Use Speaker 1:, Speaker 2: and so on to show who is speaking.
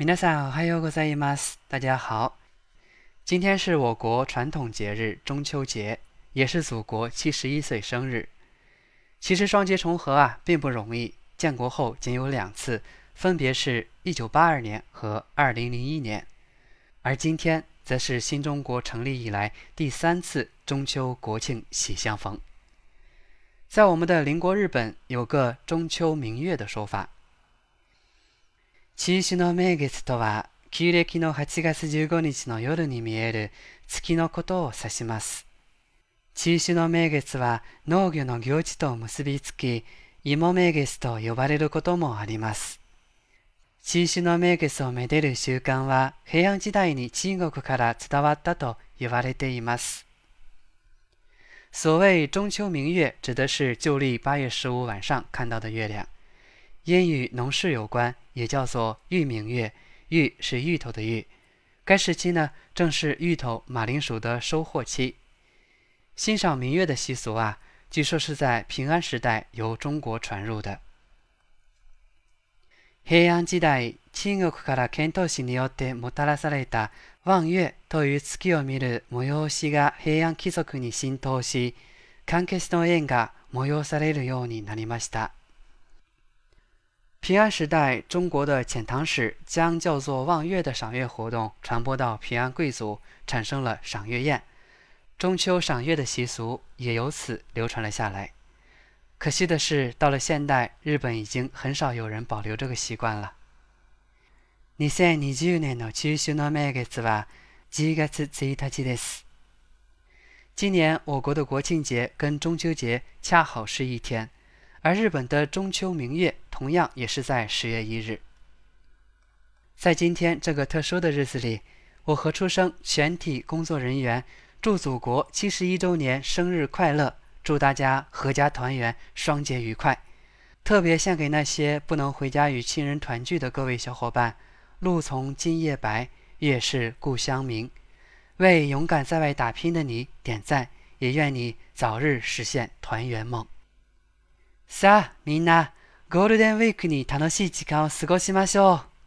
Speaker 1: 皆さん、おはようございます。大家好，今天是我国传统节日中秋节，也是祖国七十一岁生日。其实双节重合啊，并不容易。建国后仅有两次，分别是一九八二年和二零零一年，而今天则是新中国成立以来第三次中秋国庆喜相逢。在我们的邻国日本，有个中秋明月的说法。中止の名月とは、旧暦の8月15日の夜に見える月のことを指します。中止の名月は農業の行事と結びつき、芋名月と呼ばれることもあります。中止の名月をめでる習慣は平安時代に中国から伝わったと言われています。所谓中秋明月，指的是旧历八月十五晚上看到的月亮。因与农事有关，也叫做“玉明月”，“玉是芋头的“玉。该时期呢，正是芋头、马铃薯的收获期。欣赏明月的习俗啊，据说是在平安时代由中国传入的。平安時代、中国からによってもたらされた月という月を見るが平安貴族に浸透し、関係のがされるようになりました。平安时代，中国的遣唐使将叫做“望月”的赏月活动传播到平安贵族，产生了赏月宴，中秋赏月的习俗也由此流传了下来。可惜的是，到了现代，日本已经很少有人保留这个习惯了。年中秋の月は月日です。今年我国的国庆节跟中秋节恰好是一天，而日本的中秋明月。同样也是在十月一日，在今天这个特殊的日子里，我和出生全体工作人员祝祖国七十一周年生日快乐，祝大家阖家团圆，双节愉快。特别献给那些不能回家与亲人团聚的各位小伙伴，路从今夜白，月是故乡明，为勇敢在外打拼的你点赞，也愿你早日实现团圆梦。萨米娜。ゴールデンウィークに楽しい時間を過ごしましょう。